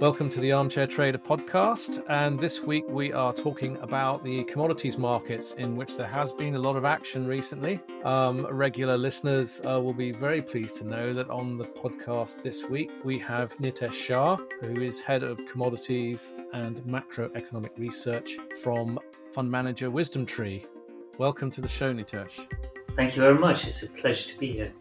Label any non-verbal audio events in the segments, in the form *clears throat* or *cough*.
Welcome to the Armchair Trader podcast. And this week we are talking about the commodities markets in which there has been a lot of action recently. Um, regular listeners uh, will be very pleased to know that on the podcast this week we have Nitesh Shah, who is head of commodities and macroeconomic research from fund manager WisdomTree. Welcome to the show, Nitesh. Thank you very much. It's a pleasure to be here.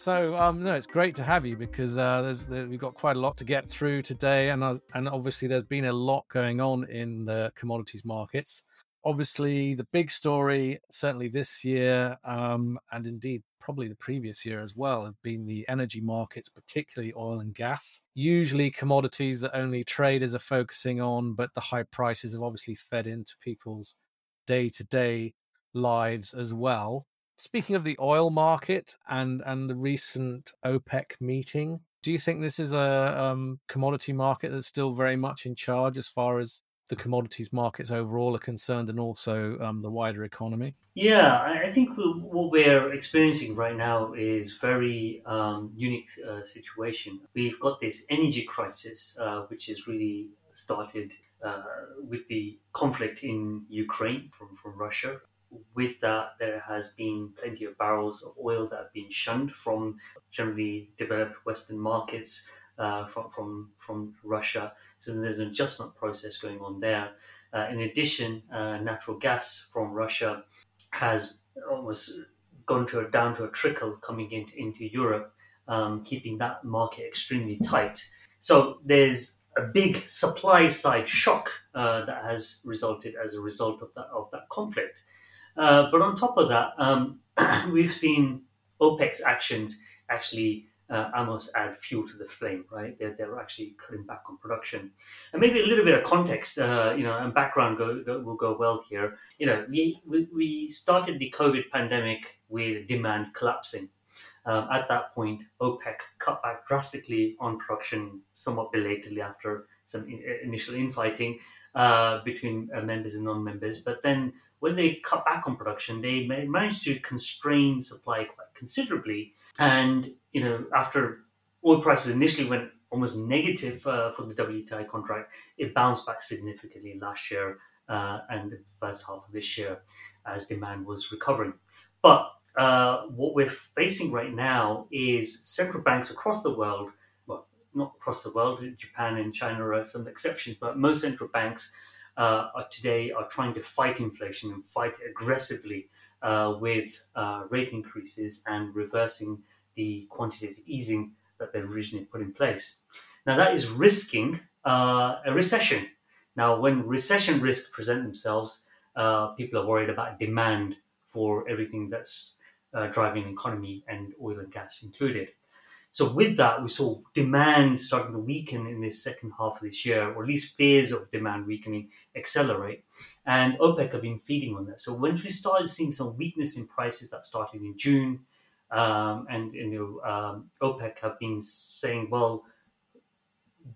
So um, no, it's great to have you because uh, there, we've got quite a lot to get through today, and uh, and obviously there's been a lot going on in the commodities markets. Obviously, the big story, certainly this year, um, and indeed probably the previous year as well, have been the energy markets, particularly oil and gas. Usually, commodities that only traders are focusing on, but the high prices have obviously fed into people's day-to-day lives as well. Speaking of the oil market and and the recent OPEC meeting, do you think this is a um, commodity market that's still very much in charge as far as the commodities markets overall are concerned, and also um, the wider economy? Yeah, I think what we're experiencing right now is very um, unique uh, situation. We've got this energy crisis, uh, which is really started uh, with the conflict in Ukraine from, from Russia with that, there has been plenty of barrels of oil that have been shunned from generally developed Western markets uh, from, from, from Russia. So there's an adjustment process going on there. Uh, in addition, uh, natural gas from Russia has almost gone to a, down to a trickle coming into, into Europe, um, keeping that market extremely tight. So there's a big supply side shock uh, that has resulted as a result of that of that conflict. Uh, but on top of that, um, *clears throat* we've seen OPEC's actions actually uh, almost add fuel to the flame, right? They're, they're actually cutting back on production. And maybe a little bit of context, uh, you know, and background go, go, will go well here. You know, we, we, we started the COVID pandemic with demand collapsing. Um, at that point, OPEC cut back drastically on production, somewhat belatedly after some in, initial infighting uh, between uh, members and non-members. But then when they cut back on production, they managed to constrain supply quite considerably. And you know, after oil prices initially went almost negative uh, for the WTI contract, it bounced back significantly last year uh, and the first half of this year as demand was recovering. But uh, what we're facing right now is central banks across the world, well, not across the world, Japan and China are some exceptions, but most central banks uh, today are trying to fight inflation and fight aggressively uh, with uh, rate increases and reversing the quantitative easing that they originally put in place. Now that is risking uh, a recession. Now, when recession risks present themselves, uh, people are worried about demand for everything that's uh, driving the economy and oil and gas included. So with that, we saw demand starting to weaken in the second half of this year, or at least fears of demand weakening accelerate. And OPEC have been feeding on that. So when we started seeing some weakness in prices that started in June, um, and you know, um, OPEC have been saying, well,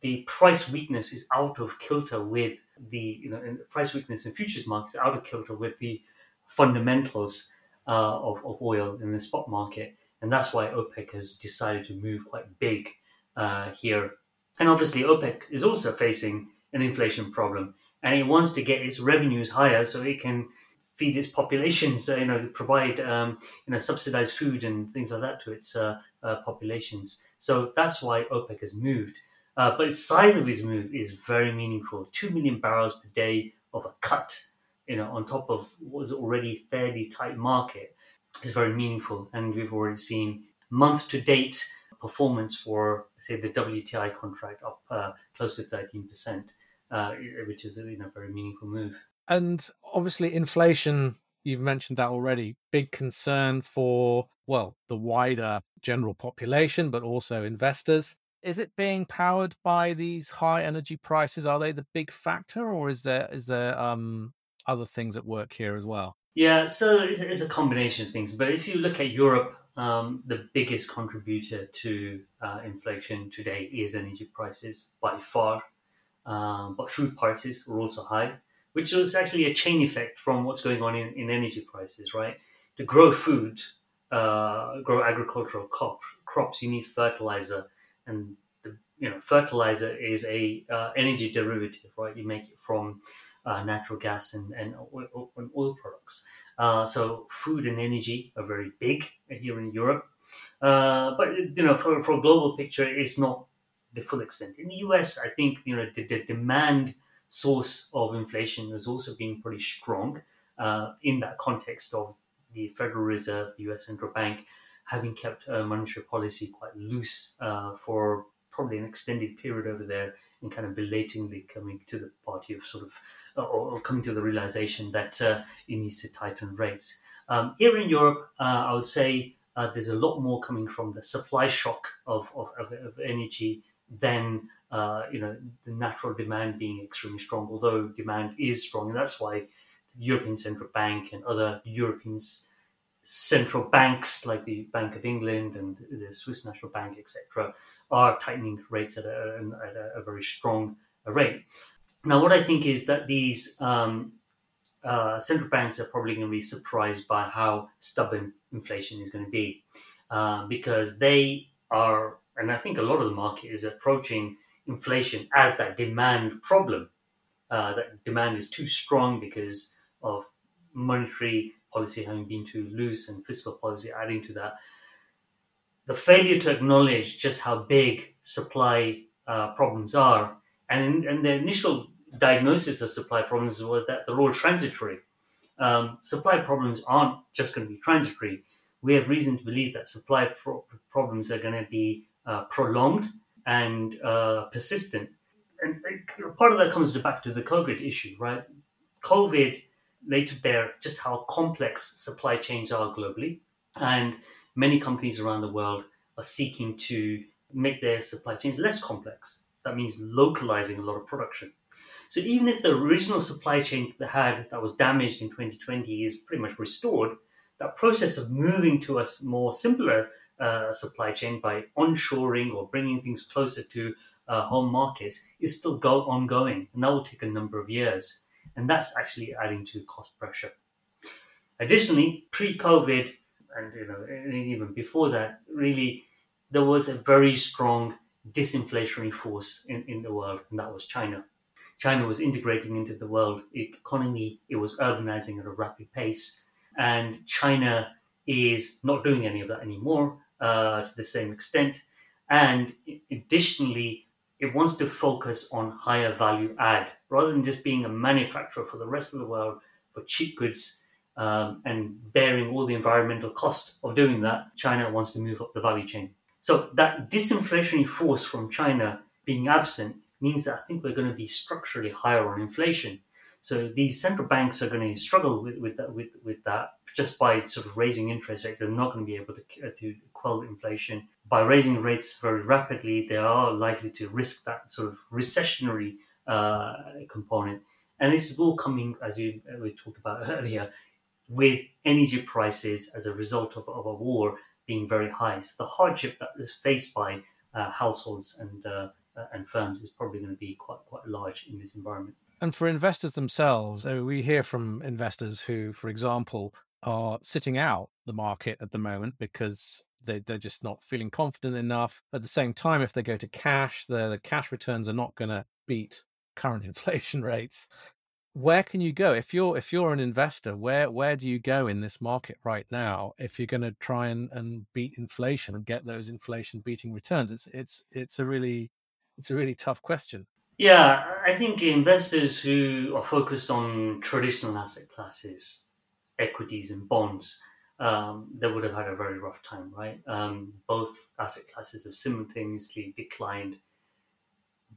the price weakness is out of kilter with the you know price weakness in futures markets out of kilter with the fundamentals uh, of, of oil in the spot market and that's why OPEC has decided to move quite big uh, here. And obviously, OPEC is also facing an inflation problem, and it wants to get its revenues higher so it can feed its populations, *laughs* uh, you know, provide um, you know subsidized food and things like that to its uh, uh populations. So that's why OPEC has moved. Uh, but the size of his move is very meaningful: two million barrels per day of a cut, you know, on top of what was already fairly tight market is very meaningful. And we've already seen month to date performance for, say, the WTI contract up uh, close to 13%, uh, which is a you know, very meaningful move. And obviously, inflation, you've mentioned that already, big concern for, well, the wider general population, but also investors. Is it being powered by these high energy prices? Are they the big factor, or is there is there um, other things at work here as well? Yeah, so it's, it's a combination of things. But if you look at Europe, um, the biggest contributor to uh, inflation today is energy prices by far. Um, but food prices are also high, which is actually a chain effect from what's going on in, in energy prices, right? To grow food, uh, grow agricultural crop, crops, you need fertilizer, and the you know, fertilizer is a uh, energy derivative, right? You make it from natural gas and, and, oil, oil products. Uh, so food and energy are very big here in Europe. Uh, but you know, for, for a global picture, it's not the full extent. In the US, I think you know the, the demand source of inflation has also been pretty strong uh, in that context of the Federal Reserve, the US Central Bank, having kept uh, monetary policy quite loose uh, for probably an extended period over there and kind of belatedly coming to the party of sort of uh, or, coming to the realization that uh, it needs to tighten rates. Um, here in Europe, uh, I would say uh, there's a lot more coming from the supply shock of, of, of, of energy than uh, you know the natural demand being extremely strong. Although demand is strong, and that's why the European Central Bank and other European central banks like the Bank of England and the Swiss National Bank, etc., are tightening rates at a, at a, very strong rate. Now, what I think is that these um, uh, central banks are probably going to be surprised by how stubborn inflation is going to be uh, because they are, and I think a lot of the market is approaching inflation as that demand problem. Uh, that demand is too strong because of monetary policy having been too loose and fiscal policy adding to that. The failure to acknowledge just how big supply uh, problems are, and, and the initial diagnosis of supply problems was that they're all transitory. Um, supply problems aren't just going to be transitory. We have reason to believe that supply pro- problems are going to be uh, prolonged and uh, persistent. And part of that comes back to the COVID issue, right? COVID laid to bear just how complex supply chains are globally, and many companies around the world are seeking to make their supply chains less complex. That means localizing a lot of production. So even if the original supply chain that they had that was damaged in 2020 is pretty much restored, that process of moving to a more simpler uh, supply chain by onshoring or bringing things closer to uh, home markets is still go ongoing, and that will take a number of years, and that's actually adding to cost pressure. Additionally, pre-COVID, and you know, and even before that, really, there was a very strong disinflationary force in, in the world, and that was China. China was integrating into the world economy, it was urbanizing at a rapid pace. And China is not doing any of that anymore uh, to the same extent. And additionally, it wants to focus on higher value add rather than just being a manufacturer for the rest of the world for cheap goods um, and bearing all the environmental cost of doing that. China wants to move up the value chain. So that disinflationary force from China being absent means that I think we're going to be structurally higher on inflation. So these central banks are going to struggle with, with that with, with that just by sort of raising interest rates. They're not going to be able to, uh, to quell inflation by raising rates very rapidly. They are likely to risk that sort of recessionary uh, component. And this is all coming, as you uh, we talked about *laughs* earlier, with energy prices as a result of, of a war being very high. So the hardship that is faced by uh, households and uh, and firms is probably going to be quite quite large in this environment. And for investors themselves, we hear from investors who, for example, are sitting out the market at the moment because they, they're just not feeling confident enough. At the same time, if they go to cash, the, the cash returns are not going to beat current *laughs* inflation rates. Where can you go if you're if you're an investor? Where where do you go in this market right now if you're going to try and, and beat inflation and get those inflation beating returns? It's it's it's a really it's a really tough question. Yeah, I think investors who are focused on traditional asset classes, equities and bonds, um, they would have had a very rough time, right? Um, both asset classes have simultaneously declined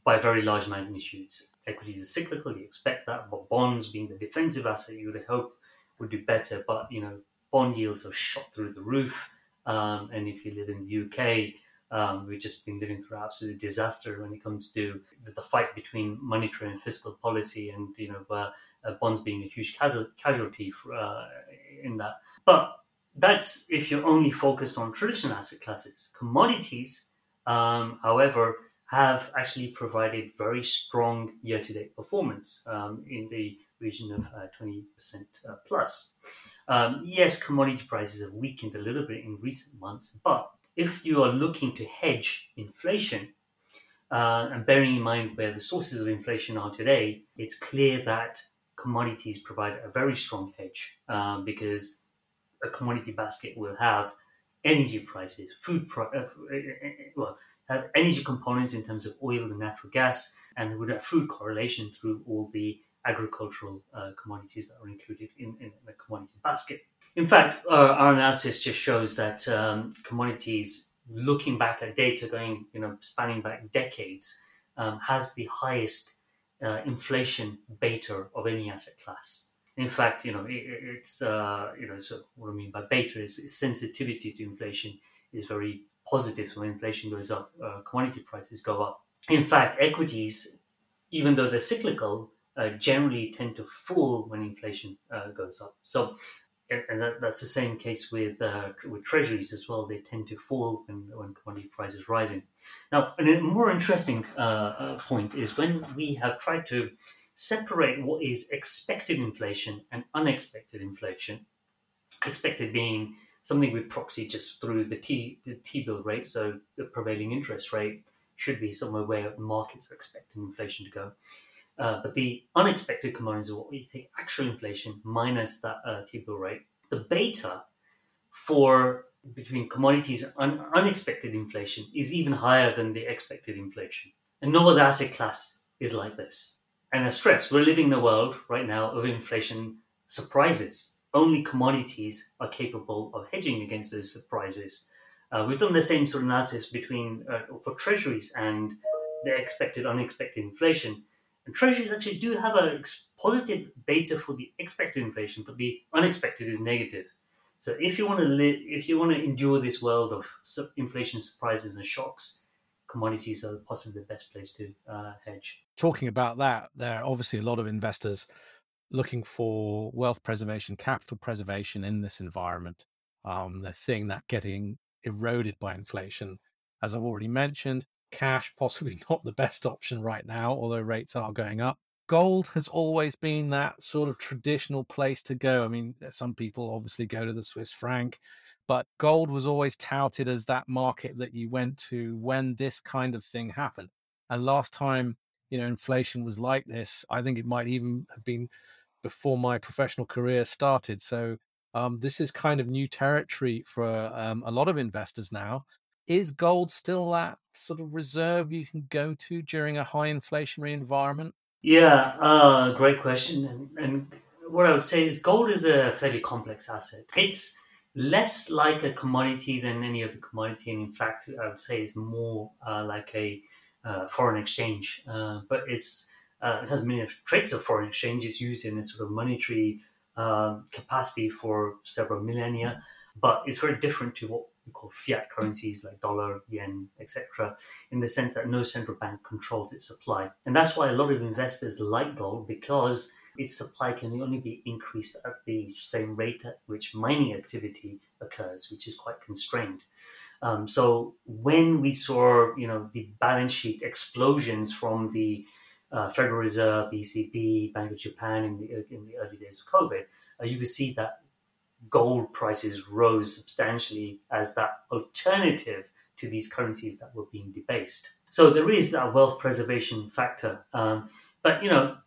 by very large magnitudes. Equities are cyclical, you expect that, but bonds, being the defensive asset, you would hope would do better. But you know, bond yields have shot through the roof. Um, and if you live in the UK, um, we've just been living through absolute disaster when it comes to the, the fight between monetary and fiscal policy, and you know, uh, uh, bonds being a huge casualty for, uh, in that. But that's if you're only focused on traditional asset classes. Commodities, um, however, have actually provided very strong year-to-date performance um, in the region of uh, 20% uh, plus. Um, yes, commodity prices have weakened a little bit in recent months, but if you are looking to hedge inflation, uh, and bearing in mind where the sources of inflation are today, it's clear that commodities provide a very strong hedge um, because a commodity basket will have energy prices, food, uh, uh, uh, well, have energy components in terms of oil and natural gas, and would have food correlation through all the agricultural commodities that are included in, in the commodity basket. In fact, our, our analysis just shows that um, commodities looking back at data going, you know, spanning back decades, um, has the highest uh, inflation beta of any asset class. In fact, you know, it, it's, uh, you know, so what I mean by beta is sensitivity to inflation is very positive. So when inflation goes up, uh, commodity prices go up. In fact, equities, even though they're cyclical, uh, generally tend to fall when inflation uh, goes up. So and that, that's the same case with uh, with treasuries as well. They tend to fall when, when commodity prices rising. Now, a more interesting uh, uh, point is when we have tried to separate what is expected inflation and unexpected inflation. Expected being something we proxy just through the T the T bill rate, so the prevailing interest rate should be somewhere where markets are expecting inflation to go. Uh, but the unexpected commodities are what you take actual inflation minus that uh, T-bill rate. The beta for between commodities and unexpected inflation is even higher than the expected inflation. And no other asset class is like this. And I stress, we're living in a world right now of inflation surprises. Only commodities are capable of hedging against those surprises. Uh, we've done the same sort of analysis between uh, for treasuries and the expected unexpected inflation and treasuries actually do have a positive beta for the expected inflation, but the unexpected is negative. So if you want to live, if you want to endure this world of inflation surprises and shocks, commodities are possibly the best place to uh, hedge. Talking about that, there are obviously a lot of investors looking for wealth preservation, capital preservation in this environment. Um, they're seeing that getting eroded by inflation. As I've already mentioned, cash possibly *laughs* not the best option right now, although rates are going up. Gold has always been that sort of traditional place to go. I mean, some people obviously go to the Swiss franc, but gold was always touted as that market that you went to when this kind of thing happened. And last time, you know, inflation was like this, I think it might even have been before my professional career started. So um, this is kind of new territory for um, a lot of investors now is gold still that sort of reserve you can go to during a high inflationary environment? Yeah, uh, great question. And, and what I would say is gold is a fairly complex asset. It's less like a commodity than any other commodity, and in fact, I would say it's more uh, like a uh, foreign exchange. Uh, but it's uh, it has many traits of foreign exchange. It's used in a sort of monetary um, capacity for several millennia, but it's very different to what we call fiat currencies like dollar, yen, etc., in the sense that no central bank controls its supply. And that's why a lot of investors like gold because its supply can only be increased at the same rate at which mining activity occurs, which is quite constrained. Um, so when we saw, you know, the balance sheet explosions from the uh, Federal Reserve, ECB, Bank of Japan in the in the early days of COVID, uh, you could see that gold prices rose substantially as that alternative to these currencies that were being debased. So there is that wealth preservation factor. Um, but, you know,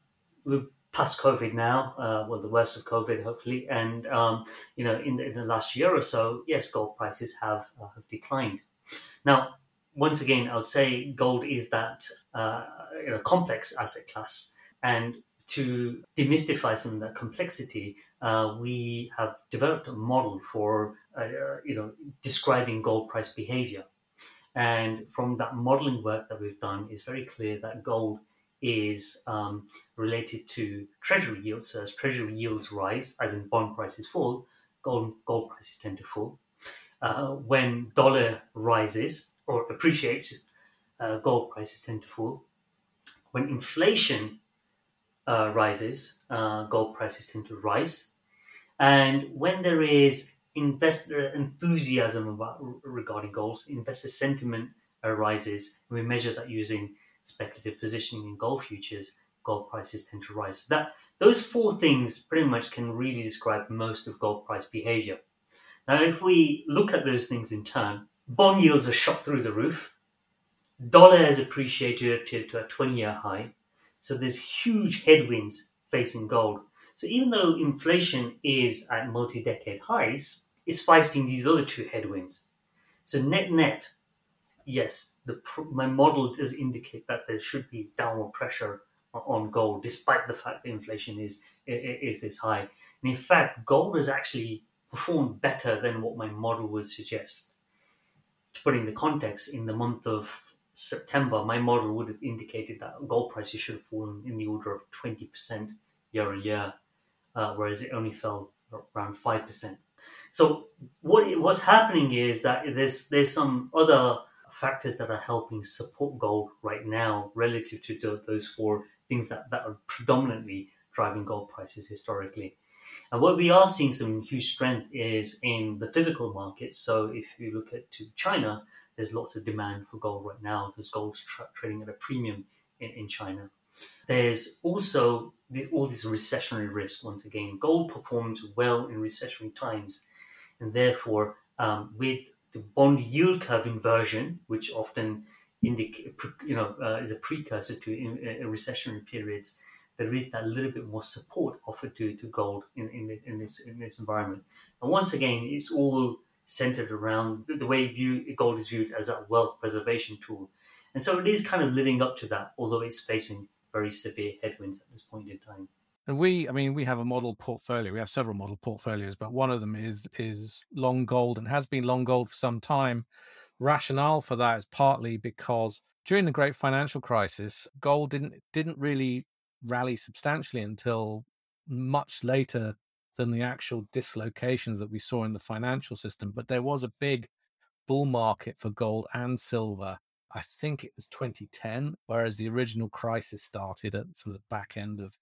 we're past COVID now, uh, well, the worst of COVID, hopefully. And, um, you know, in the, in the, last year or so, yes, gold prices have, uh, have declined. Now, once again, I would say gold is that uh, you know, complex asset class. And to demystify some of that complexity, uh, we have developed a model for uh, you know describing gold price behavior. And from that modeling work that we've done, it's very clear that gold is um, related to treasury yields. So as treasury yields rise, as in bond prices fall, gold gold prices tend to fall. Uh, when dollar rises or appreciates, uh, gold prices tend to fall. When inflation uh, rises, uh, gold prices tend to rise. And when there is investor enthusiasm about, regarding gold, investor sentiment arises, and we measure that using speculative positioning in gold futures, gold prices tend to rise. So that those four things pretty much can really describe most of gold price behavior. Now, if we look at those things in turn, bond yields are shot through the roof Dollar has appreciated to, to a 20 year high. So there's huge headwinds facing gold. So even though inflation is at multi decade highs, it's fighting these other two headwinds. So net net, yes, the my model does indicate that there should be downward pressure on gold, despite the fact that inflation is is this high. And in fact, gold has actually performed better than what my model would suggest. To put in the context, in the month of September, my model would have indicated that gold prices should have fallen in the order of 20% year on year, uh, whereas it only fell around 5%. So what what's happening is that there's there's some other factors that are helping support gold right now relative to those four things that, that are predominantly driving gold prices historically. And what we are seeing some huge strength is in the physical markets. So if you look at to China, there's lots of demand for gold right now because gold's tra- trading at a premium in, in China. There's also the, all this recessionary risk. Once again, gold performs well in recessionary times, and therefore, um, with the bond yield curve inversion, which often indicate you know uh, is a precursor to in, in recessionary periods, there is that little bit more support offered to, to gold in, in, in this in this environment. And once again, it's all centered around the way view, gold is viewed as a wealth preservation tool. And so it is kind of living up to that, although it's facing very severe headwinds at this point in time. And we, I mean, we have a model portfolio. We have several model portfolios, but one of them is is long gold and has been long gold for some time. Rationale for that is partly because during the great financial crisis, gold didn't didn't really rally substantially until much later than the actual dislocations that we saw in the financial system. But there was a big bull market for gold and silver. I think it was 2010, whereas the original crisis started at sort of the back end of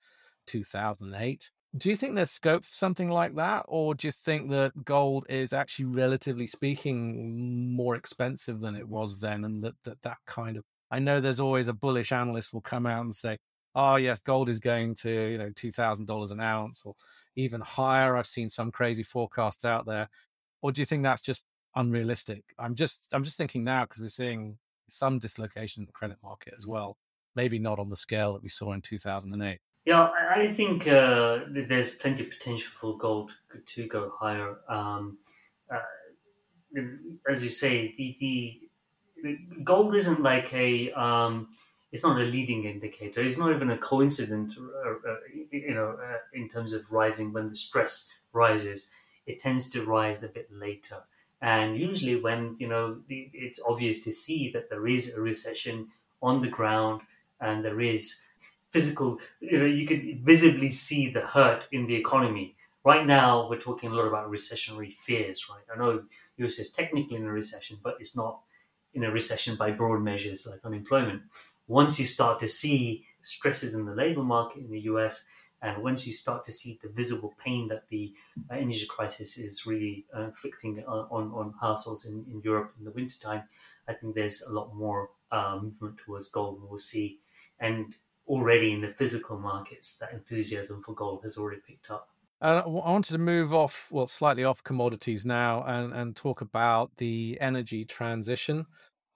2008. Do you think there's scope for something like that? Or do you think that gold is actually, relatively speaking, more expensive than it was then? And that that, that kind of, I know there's always a bullish analyst will come out and say, oh yes, gold is going to you know two thousand dollars an ounce or even higher. I've seen some crazy forecasts out there, or do you think that's just unrealistic? I'm just I'm just thinking now because we're seeing some dislocation in the credit market as well. Maybe not on the scale that we saw in two thousand and eight. Yeah, I think uh, there's plenty of potential for gold to go higher. Um, uh, as you say, the, the gold isn't like a um, it's not a leading indicator. It's not even a coincidence, uh, uh, you know, uh, in terms of rising when the stress rises. It tends to rise a bit later. And usually, when you know it's obvious to see that there is a recession on the ground and there is physical, you know, you can visibly see the hurt in the economy. Right now, we're talking a lot about recessionary fears, right? I know US is technically in a recession, but it's not in a recession by broad measures like unemployment once you start to see stresses in the labor market in the US, and once you start to see the visible pain that the uh, energy crisis is really uh, inflicting on, on, on, households in, in Europe in the wintertime, I think there's a lot more uh, movement towards gold we'll see. And already in the physical markets, that enthusiasm for gold has already picked up. Uh, I wanted to move off, well, slightly off commodities now and, and talk about the energy transition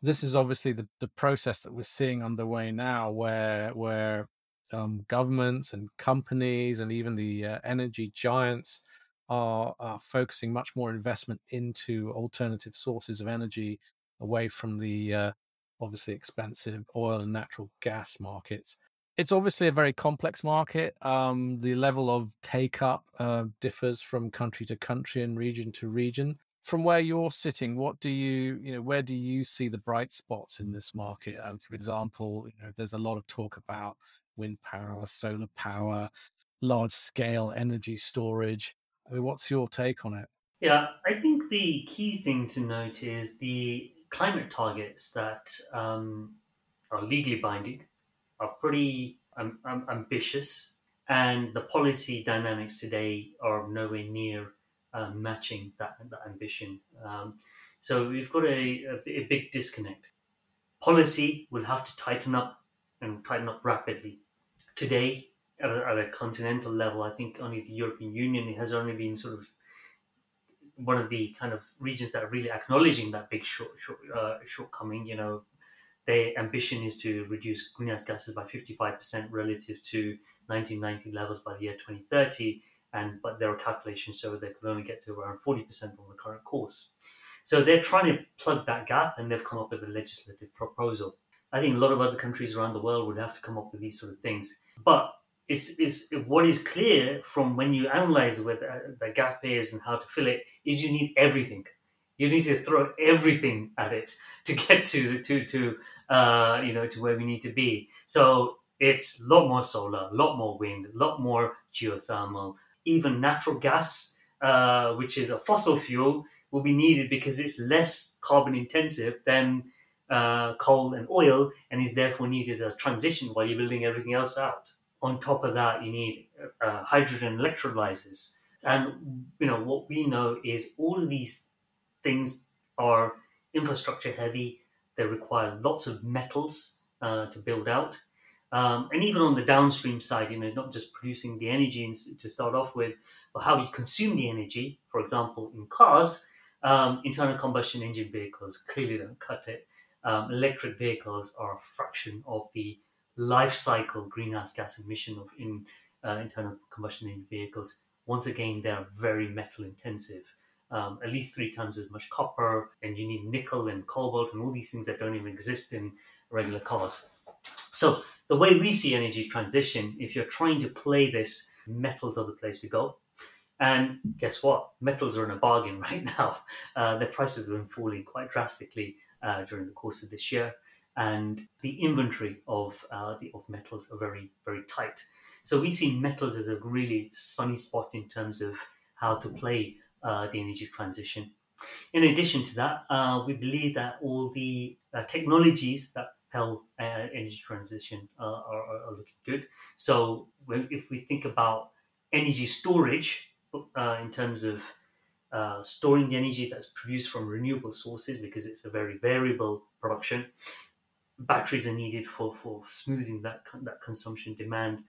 this is obviously the, the process that we're seeing underway now, where where um, governments and companies and even the uh, energy giants are, are focusing much more investment into alternative sources of energy away from the uh, obviously expensive oil and natural gas markets. It's obviously a very complex market. Um, the level of take up uh, differs from country to country and region to region from where you're sitting, what do you, you know, where do you see the bright spots in this market? And for example, you know, there's a lot of talk about wind power, solar power, large scale energy storage. I mean, what's your take on it? Yeah, I think the key thing to note is the climate targets that um, are legally binding are pretty um, um, ambitious, and the policy dynamics today are nowhere near um, matching that, that ambition. Um, so we've got a, a, a, big disconnect. Policy will have to tighten up and tighten up rapidly. Today, at a, at a continental level, I think only the European Union has only been sort of one of the kind of regions that are really acknowledging that big short, short uh, shortcoming. You know, their ambition is to reduce greenhouse gases by 55% relative to 1990 levels by the year 2030. And but there are calculations show they can only get to around 40% on the current course. So they're trying to plug that gap, and they've come up with a legislative proposal. I think a lot of other countries around the world would have to come up with these sort of things. But it's, it's what is clear from when you analyze where the, the gap is and how to fill it is you need everything. You need to throw everything at it *laughs* to get to to to uh, you know to where we need to be. So it's a lot more solar, a lot more wind, a lot more geothermal, even natural gas, uh, which is a fossil fuel, will be needed because it's less carbon intensive than uh, coal and oil, and is therefore needed as a transition while you're building everything else out. On top of that, you need uh, hydrogen electrolyzers, and you know what we know is all of these things are infrastructure heavy. They require lots of metals uh, to build out. Um, and even on the downstream side, you know, not just producing the energy to start off with, but how you consume the energy. For example, in cars, um, internal combustion engine vehicles clearly don't cut it. Um, electric vehicles are a fraction of the life cycle greenhouse gas emission of in uh, internal combustion engine vehicles. Once again, they are very metal intensive um, at least three times as much copper, and you need nickel and cobalt and all these things that don't even exist in regular cars. So the way we see energy transition, if you're trying to play this, metals are the place to go. And guess what? Metals are in a bargain *laughs* right now. Uh, their prices have been falling quite drastically uh, during the course of this year, and the inventory of uh, the of metals are very very tight. So we see metals as a really sunny spot in terms of how to play uh, the energy transition. In addition to that, uh, we believe that all the uh, technologies that propel uh, energy transition uh, are, are, looking good. So, when, if we think about energy storage uh, in terms of storing the energy that's produced from renewable sources, because it's a very variable production, batteries are needed for, for smoothing that that consumption demand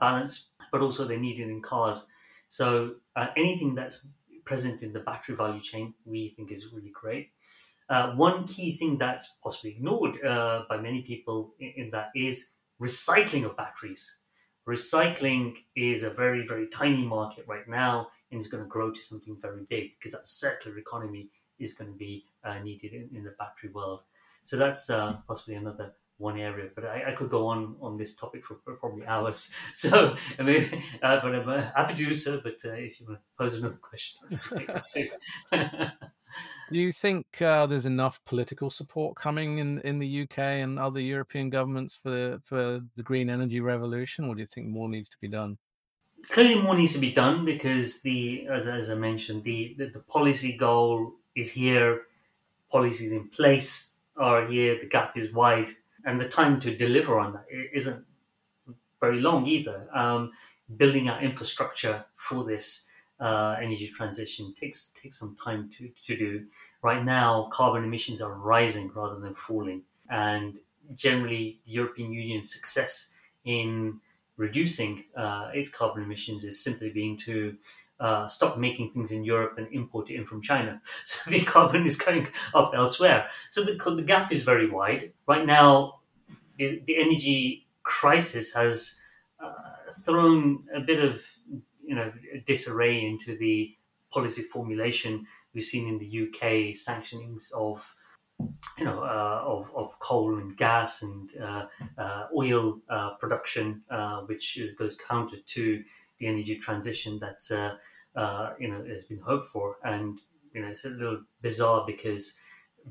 balance, but also they're needed in cars. So, anything that's present in the battery value chain, we think is really great. Uh, one key thing that's possibly ignored uh, by many people in, in, that is recycling of batteries. Recycling is a very, very tiny market right now and is going to grow to something very big because that circular economy is going to be uh, needed in, in, the battery world. So that's uh, possibly another one area, but I, I, could go on on this topic for, for probably hours. *laughs* So, I mean, uh, but I'm happy to do so. But uh, if you want to pose another question, *laughs* do you think uh, there's enough political support coming in, in the UK and other European governments for for the green energy revolution, or do you think more needs to be done? Clearly, more needs to be done because the, as, as I mentioned, the, the the policy goal is here, policies in place are here. The gap is wide and the time to deliver on that isn't very long either. Um, building our infrastructure for this uh, energy transition takes takes some time to, to do. Right now, carbon emissions are rising rather than falling, and generally, the European Union's success in reducing uh, its carbon emissions is simply being to uh, stop making things in Europe and import it in from China. *laughs* So the carbon is going up elsewhere. So the, the gap is very wide. Right now, the, the energy crisis has uh, thrown a bit of you know disarray into the policy formulation. We've seen in the UK sanctionings of you know uh, of, of coal and gas and uh, uh, oil uh, production, uh, which goes counter to the energy transition that uh, you know has been hoped for. And you know it's a little bizarre because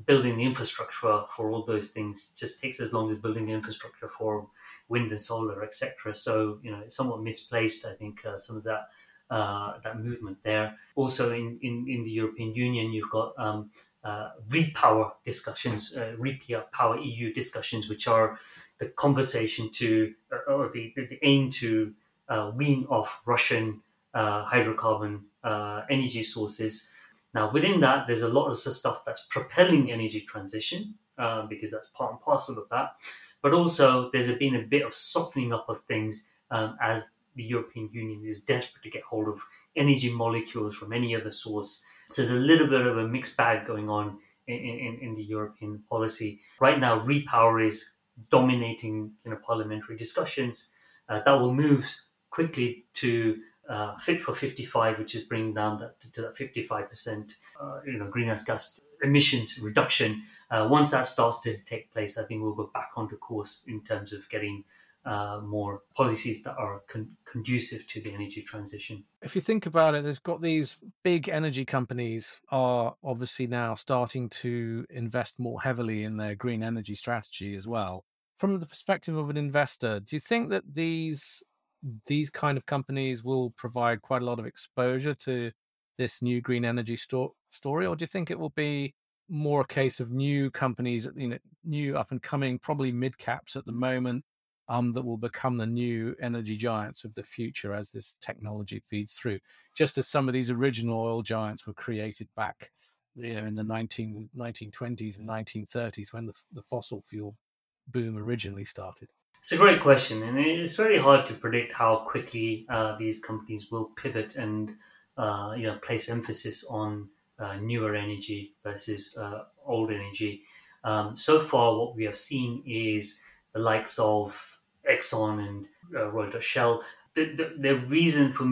building the infrastructure for all those things just takes as long as building infrastructure for wind and solar, etc. So you know, it's somewhat misplaced. I think uh, some of that uh, that movement there. Also, in, in, in the European Union, you've got um, uh, repower discussions, uh, repower EU discussions, which are the conversation to uh, or the, the, aim to uh, wean off Russian uh, hydrocarbon energy sources now, within that, there's a lot of stuff that's propelling energy transition uh, because that's part and parcel of that. But also, there's been a bit of softening up of things um, as the European Union is desperate to get hold of energy molecules from any other source. So there's a little bit of a mixed bag going on in, in, in the European policy. Right now, repower is dominating you know, parliamentary discussions. Uh, that will move quickly to uh, Fit for 55, which is bringing down that to that 55% uh, you know greenhouse gas emissions reduction. Uh, once that starts to take place, I think we'll go back onto course in terms of getting uh, more policies that are con- conducive to the energy transition. If you think about it, there's got these big energy companies are obviously now starting to invest more heavily in their green energy strategy as well. From the perspective of an investor, do you think that these these kind of companies will provide quite a lot of exposure to this new green energy sto- story, or do you think it will be more a case of new companies, you know, new up and coming, probably mid caps at the moment, um, that will become the new energy giants of the future as this technology feeds through. Just as some of these original oil giants were created back you know, in the 19, 1920s and 1930s when the, the fossil fuel boom originally started. It's a great question, and it's very hard to predict how quickly uh, these companies will pivot and uh, you know place emphasis on uh, newer energy versus uh, old energy. Um, so far, what we have seen is the likes of Exxon and uh, Royal Dutch Shell, the, the, the, reason for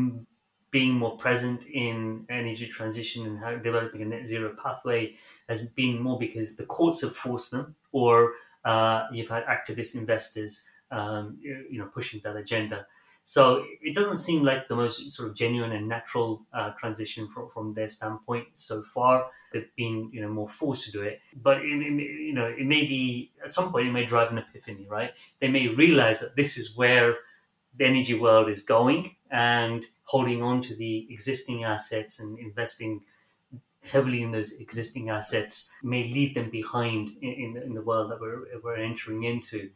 being more present in energy transition and developing a net zero pathway has been more because the courts have forced them, or uh, you've had activist investors, um, you know, pushing that agenda. So it doesn't seem like the most sort of genuine and natural uh, transition from, from their standpoint so far. They've been you know more forced to do it, but it, it, you know it may be at some point it may drive an epiphany, right? They may realize that this is where the energy world is going, and holding on to the existing assets and investing heavily in those existing assets may leave them behind in, in, in the world that we're, we're entering into.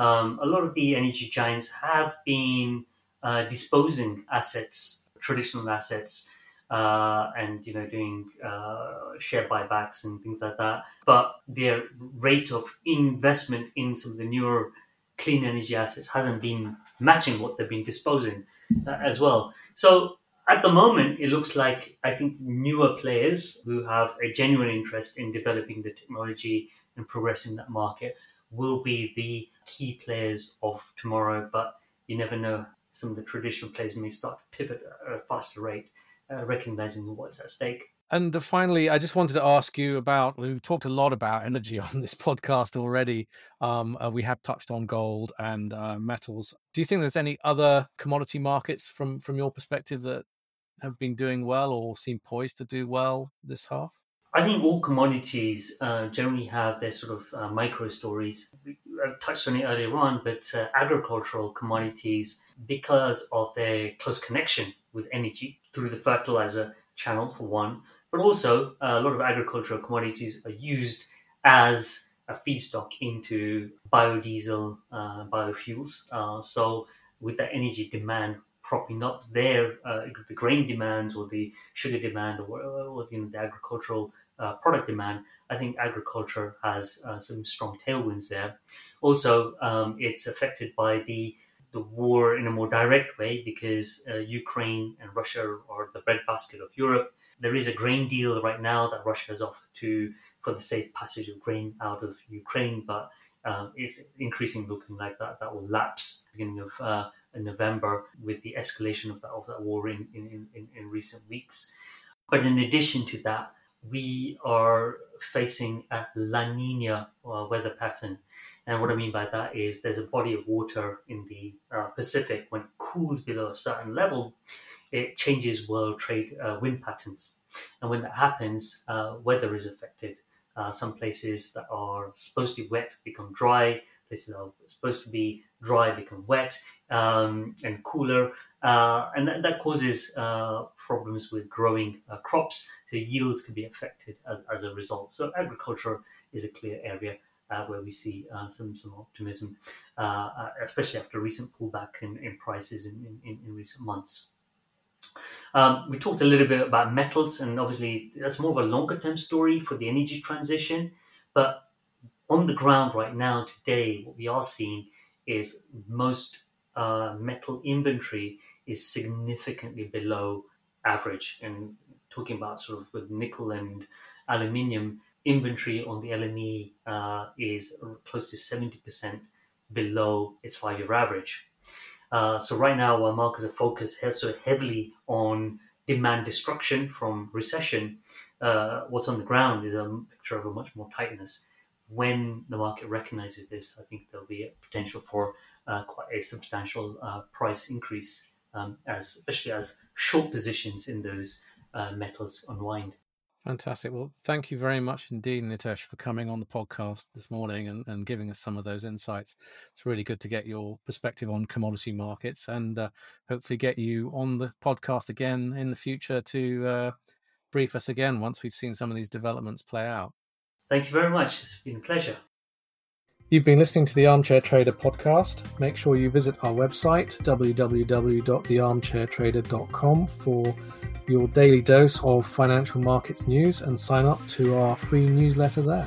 Um, a lot of the energy giants have been uh, disposing assets, traditional assets, uh, and you know doing uh, share buybacks and things like that. But their rate of investment in some of the newer clean energy assets hasn't been matching what they've been disposing uh, as well. So at the moment, it looks like I think newer players who have a genuine interest in developing the technology and progressing that market will be the key players of tomorrow. But you never know some of the traditional players may start to pivot at a faster rate, uh, recognizing what's at stake. And uh, finally, I just wanted to ask you about. We've talked a lot about energy *laughs* on this podcast already. Um, uh, we have touched on gold and uh, metals. Do you think there's any other commodity markets from from your perspective that have been doing well or seem poised to do well this half? I think all commodities uh, generally have their sort of uh, micro stories. I touched on it earlier on, but uh, agricultural commodities, because of their close connection with energy through the fertilizer channel, for one, but also uh, a lot of agricultural commodities are used as a feedstock into biodiesel, uh, biofuels. Uh, so, with the energy demand propping up their uh, the grain demands or the sugar demand or, or you know, the agricultural uh, product demand, I think agriculture has uh, some strong tailwinds there. Also, um, it's affected by the the war in a more direct way because uh, Ukraine and Russia are the breadbasket of Europe. There is a grain deal right now that Russia has offered to for the safe passage of grain out of Ukraine, but um, it's increasingly looking like that that will lapse beginning of uh, November with the escalation of that of that war in, in, in, in recent weeks. But in addition to that, we are facing a La Nina uh, weather pattern. And what I mean by that is there's a body of water in the uh, Pacific when it cools below a certain level, it changes world trade uh, wind patterns. And when that happens, uh, weather is affected. Uh, some places that are supposed to be wet become dry, places that are supposed to be dry become wet um, and cooler, uh, and that, that causes uh, problems with growing uh, crops. So yields can be affected as, as a result. So agriculture is a clear area. Uh, where we see uh, some some optimism, uh, especially after recent pullback in, in prices in, in, in recent months. Um, we talked a little bit about metals, and obviously that's more of a longer term story for the energy transition. But on the ground right now, today, what we are seeing is most uh, metal inventory is significantly below average. And talking about sort of with nickel and aluminium, inventory on the LME uh, is close to 70% below its five year average. Uh, so, right now, while markets are focused so heavily on demand destruction from recession, uh, what's on the ground is a picture of a much more tightness. When the market recognizes this, I think there'll be a potential for uh, quite a substantial uh, price increase, um, as especially as short positions in those uh, metals unwind. Fantastic. Well, thank you very much indeed, Nitesh, for coming on the podcast this morning and, and giving us some of those insights. It's really good to get your perspective on commodity markets and uh, hopefully get you on the podcast again in the future to uh, brief us again once we've seen some of these developments play out. Thank you very much. It's been a pleasure. You've been listening to the Armchair Trader podcast. Make sure you visit our website, www.thearmchairtrader.com, for your daily dose of financial markets news and sign up to our free newsletter there.